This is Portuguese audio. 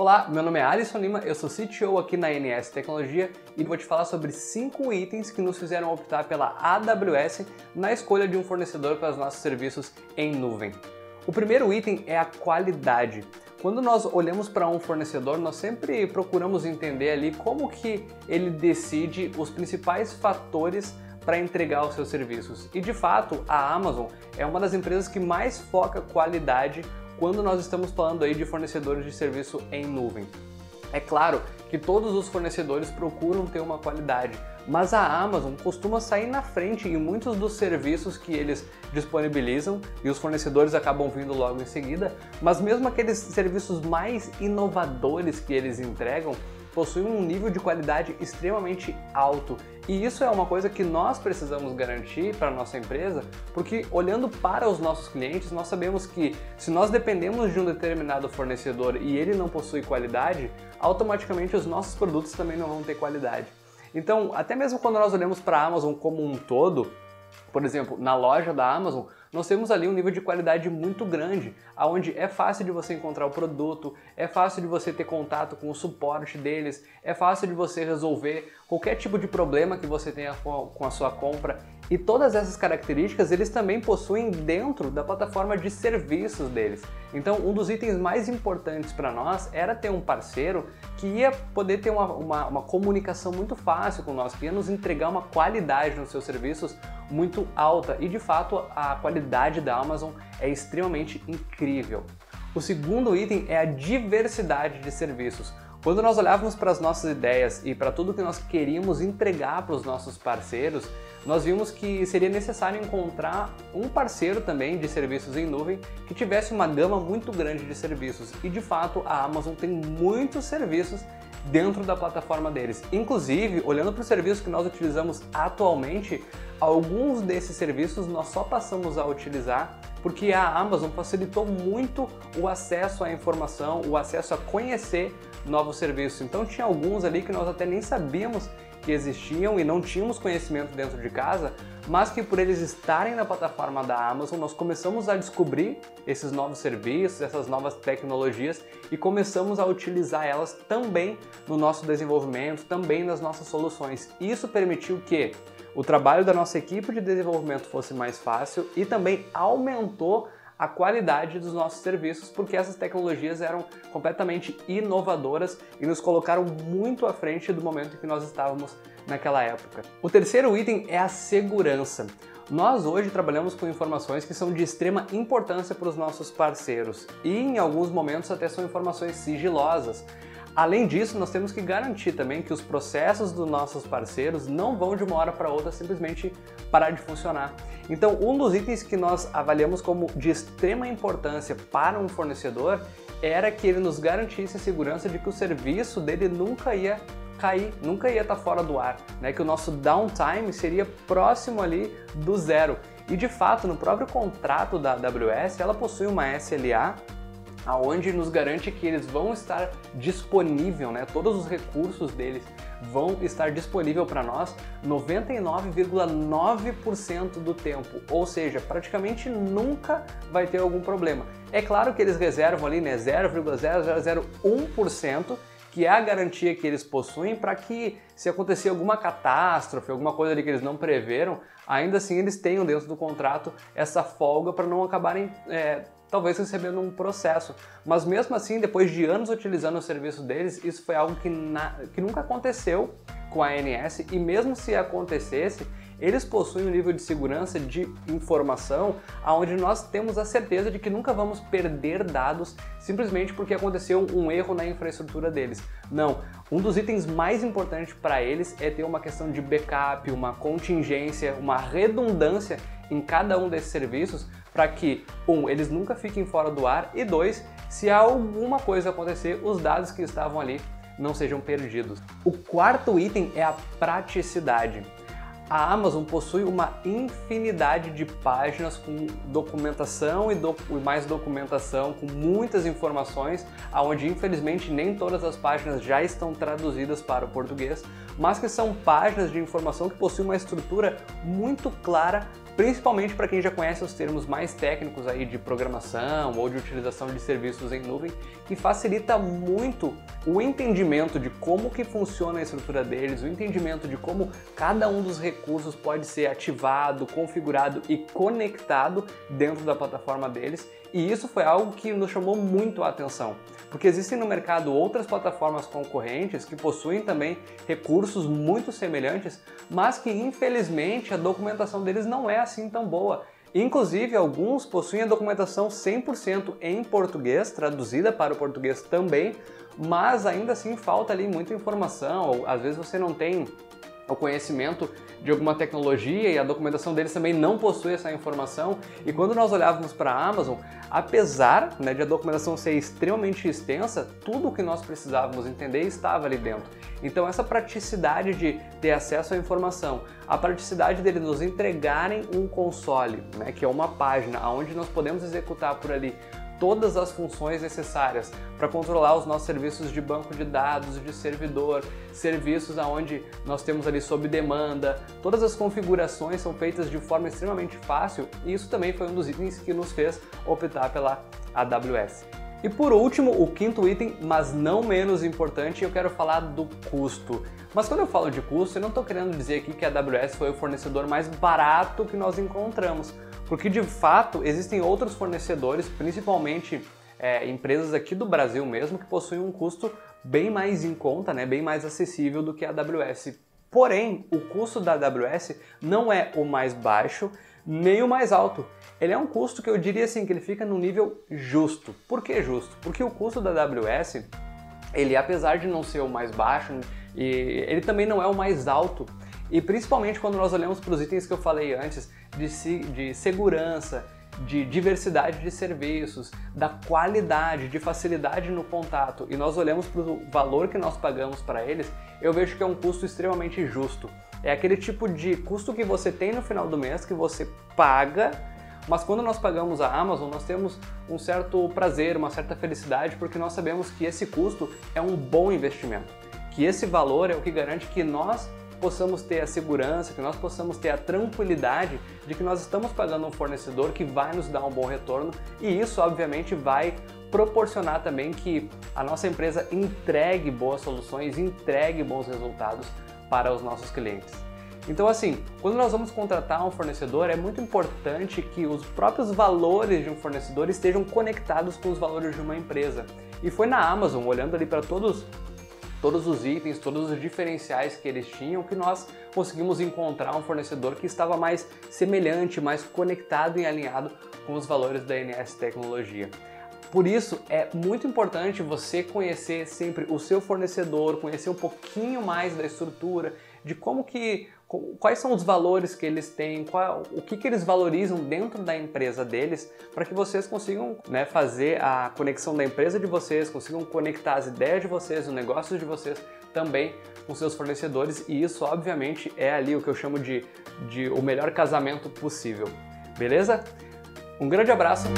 Olá, meu nome é Alisson Lima, eu sou CTO aqui na NS Tecnologia e vou te falar sobre cinco itens que nos fizeram optar pela AWS na escolha de um fornecedor para os nossos serviços em nuvem. O primeiro item é a qualidade. Quando nós olhamos para um fornecedor, nós sempre procuramos entender ali como que ele decide os principais fatores para entregar os seus serviços. E de fato, a Amazon é uma das empresas que mais foca qualidade quando nós estamos falando aí de fornecedores de serviço em nuvem. É claro que todos os fornecedores procuram ter uma qualidade, mas a Amazon costuma sair na frente em muitos dos serviços que eles disponibilizam e os fornecedores acabam vindo logo em seguida, mas mesmo aqueles serviços mais inovadores que eles entregam, possuem um nível de qualidade extremamente alto. E isso é uma coisa que nós precisamos garantir para a nossa empresa, porque olhando para os nossos clientes, nós sabemos que se nós dependemos de um determinado fornecedor e ele não possui qualidade, automaticamente os nossos produtos também não vão ter qualidade. Então, até mesmo quando nós olhamos para a Amazon como um todo, por exemplo, na loja da Amazon, nós temos ali um nível de qualidade muito grande, aonde é fácil de você encontrar o produto, é fácil de você ter contato com o suporte deles, é fácil de você resolver qualquer tipo de problema que você tenha com a sua compra. E todas essas características eles também possuem dentro da plataforma de serviços deles. Então, um dos itens mais importantes para nós era ter um parceiro que ia poder ter uma, uma, uma, comunicação muito fácil com nós, que ia nos entregar uma qualidade nos seus serviços muito alta. E de fato, a qualidade da Amazon é extremamente incrível. O segundo item é a diversidade de serviços. Quando nós olhávamos para as nossas ideias e para tudo que nós queríamos entregar para os nossos parceiros, nós vimos que seria necessário encontrar um parceiro também de serviços em nuvem que tivesse uma gama muito grande de serviços. E de fato, a Amazon tem muitos serviços dentro da plataforma deles. Inclusive, olhando para os serviços que nós utilizamos atualmente, alguns desses serviços nós só passamos a utilizar porque a Amazon facilitou muito o acesso à informação, o acesso a conhecer novos serviços. Então tinha alguns ali que nós até nem sabíamos que existiam e não tínhamos conhecimento dentro de casa, mas que por eles estarem na plataforma da Amazon, nós começamos a descobrir esses novos serviços, essas novas tecnologias e começamos a utilizar elas também no nosso desenvolvimento, também nas nossas soluções. Isso permitiu que o trabalho da nossa equipe de desenvolvimento fosse mais fácil e também aumentou a qualidade dos nossos serviços, porque essas tecnologias eram completamente inovadoras e nos colocaram muito à frente do momento em que nós estávamos naquela época. O terceiro item é a segurança. Nós hoje trabalhamos com informações que são de extrema importância para os nossos parceiros e em alguns momentos até são informações sigilosas. Além disso, nós temos que garantir também que os processos dos nossos parceiros não vão de uma hora para outra simplesmente parar de funcionar. Então, um dos itens que nós avaliamos como de extrema importância para um fornecedor era que ele nos garantisse a segurança de que o serviço dele nunca ia cair, nunca ia estar fora do ar, né? que o nosso downtime seria próximo ali do zero. E de fato, no próprio contrato da AWS, ela possui uma SLA aonde nos garante que eles vão estar disponível, né? Todos os recursos deles vão estar disponível para nós 99,9% do tempo, ou seja, praticamente nunca vai ter algum problema. É claro que eles reservam ali, né, 0,0001% que é a garantia que eles possuem para que, se acontecer alguma catástrofe, alguma coisa ali que eles não preveram, ainda assim eles tenham dentro do contrato essa folga para não acabarem é, talvez recebendo um processo. Mas mesmo assim, depois de anos utilizando o serviço deles, isso foi algo que, na, que nunca aconteceu com a ANS e mesmo se acontecesse, eles possuem um nível de segurança de informação onde nós temos a certeza de que nunca vamos perder dados simplesmente porque aconteceu um erro na infraestrutura deles. Não, um dos itens mais importantes para eles é ter uma questão de backup, uma contingência, uma redundância em cada um desses serviços para que, um, eles nunca fiquem fora do ar e dois, se alguma coisa acontecer, os dados que estavam ali não sejam perdidos. O quarto item é a praticidade. A Amazon possui uma infinidade de páginas com documentação e mais documentação, com muitas informações, aonde infelizmente nem todas as páginas já estão traduzidas para o português, mas que são páginas de informação que possuem uma estrutura muito clara principalmente para quem já conhece os termos mais técnicos aí de programação ou de utilização de serviços em nuvem, que facilita muito o entendimento de como que funciona a estrutura deles, o entendimento de como cada um dos recursos pode ser ativado, configurado e conectado dentro da plataforma deles. E isso foi algo que nos chamou muito a atenção, porque existem no mercado outras plataformas concorrentes que possuem também recursos muito semelhantes, mas que infelizmente a documentação deles não é assim tão boa. Inclusive, alguns possuem a documentação 100% em português, traduzida para o português também, mas ainda assim falta ali muita informação, às vezes você não tem o conhecimento de alguma tecnologia e a documentação deles também não possui essa informação. E quando nós olhávamos para a Amazon, apesar né, de a documentação ser extremamente extensa, tudo o que nós precisávamos entender estava ali dentro. Então essa praticidade de ter acesso à informação, a praticidade deles nos entregarem um console, né, que é uma página onde nós podemos executar por ali todas as funções necessárias para controlar os nossos serviços de banco de dados, de servidor, serviços aonde nós temos ali sob demanda. Todas as configurações são feitas de forma extremamente fácil e isso também foi um dos itens que nos fez optar pela AWS. E por último, o quinto item, mas não menos importante, eu quero falar do custo. Mas quando eu falo de custo, eu não estou querendo dizer aqui que a AWS foi o fornecedor mais barato que nós encontramos porque de fato existem outros fornecedores, principalmente é, empresas aqui do Brasil mesmo, que possuem um custo bem mais em conta, né, bem mais acessível do que a AWS. Porém, o custo da AWS não é o mais baixo nem o mais alto. Ele é um custo que eu diria assim que ele fica no nível justo. Por que justo? Porque o custo da AWS, ele apesar de não ser o mais baixo, ele também não é o mais alto. E principalmente quando nós olhamos para os itens que eu falei antes, de, de segurança, de diversidade de serviços, da qualidade, de facilidade no contato, e nós olhamos para o valor que nós pagamos para eles, eu vejo que é um custo extremamente justo. É aquele tipo de custo que você tem no final do mês, que você paga, mas quando nós pagamos a Amazon, nós temos um certo prazer, uma certa felicidade, porque nós sabemos que esse custo é um bom investimento, que esse valor é o que garante que nós possamos ter a segurança, que nós possamos ter a tranquilidade de que nós estamos pagando um fornecedor que vai nos dar um bom retorno e isso, obviamente, vai proporcionar também que a nossa empresa entregue boas soluções, entregue bons resultados para os nossos clientes. Então, assim, quando nós vamos contratar um fornecedor, é muito importante que os próprios valores de um fornecedor estejam conectados com os valores de uma empresa. E foi na Amazon, olhando ali para todos todos os itens, todos os diferenciais que eles tinham, que nós conseguimos encontrar um fornecedor que estava mais semelhante, mais conectado e alinhado com os valores da NS Tecnologia. Por isso é muito importante você conhecer sempre o seu fornecedor, conhecer um pouquinho mais da estrutura, de como que quais são os valores que eles têm, qual, o que, que eles valorizam dentro da empresa deles, para que vocês consigam né, fazer a conexão da empresa de vocês, consigam conectar as ideias de vocês, os negócios de vocês também com seus fornecedores e isso obviamente é ali o que eu chamo de, de o melhor casamento possível. Beleza? Um grande abraço!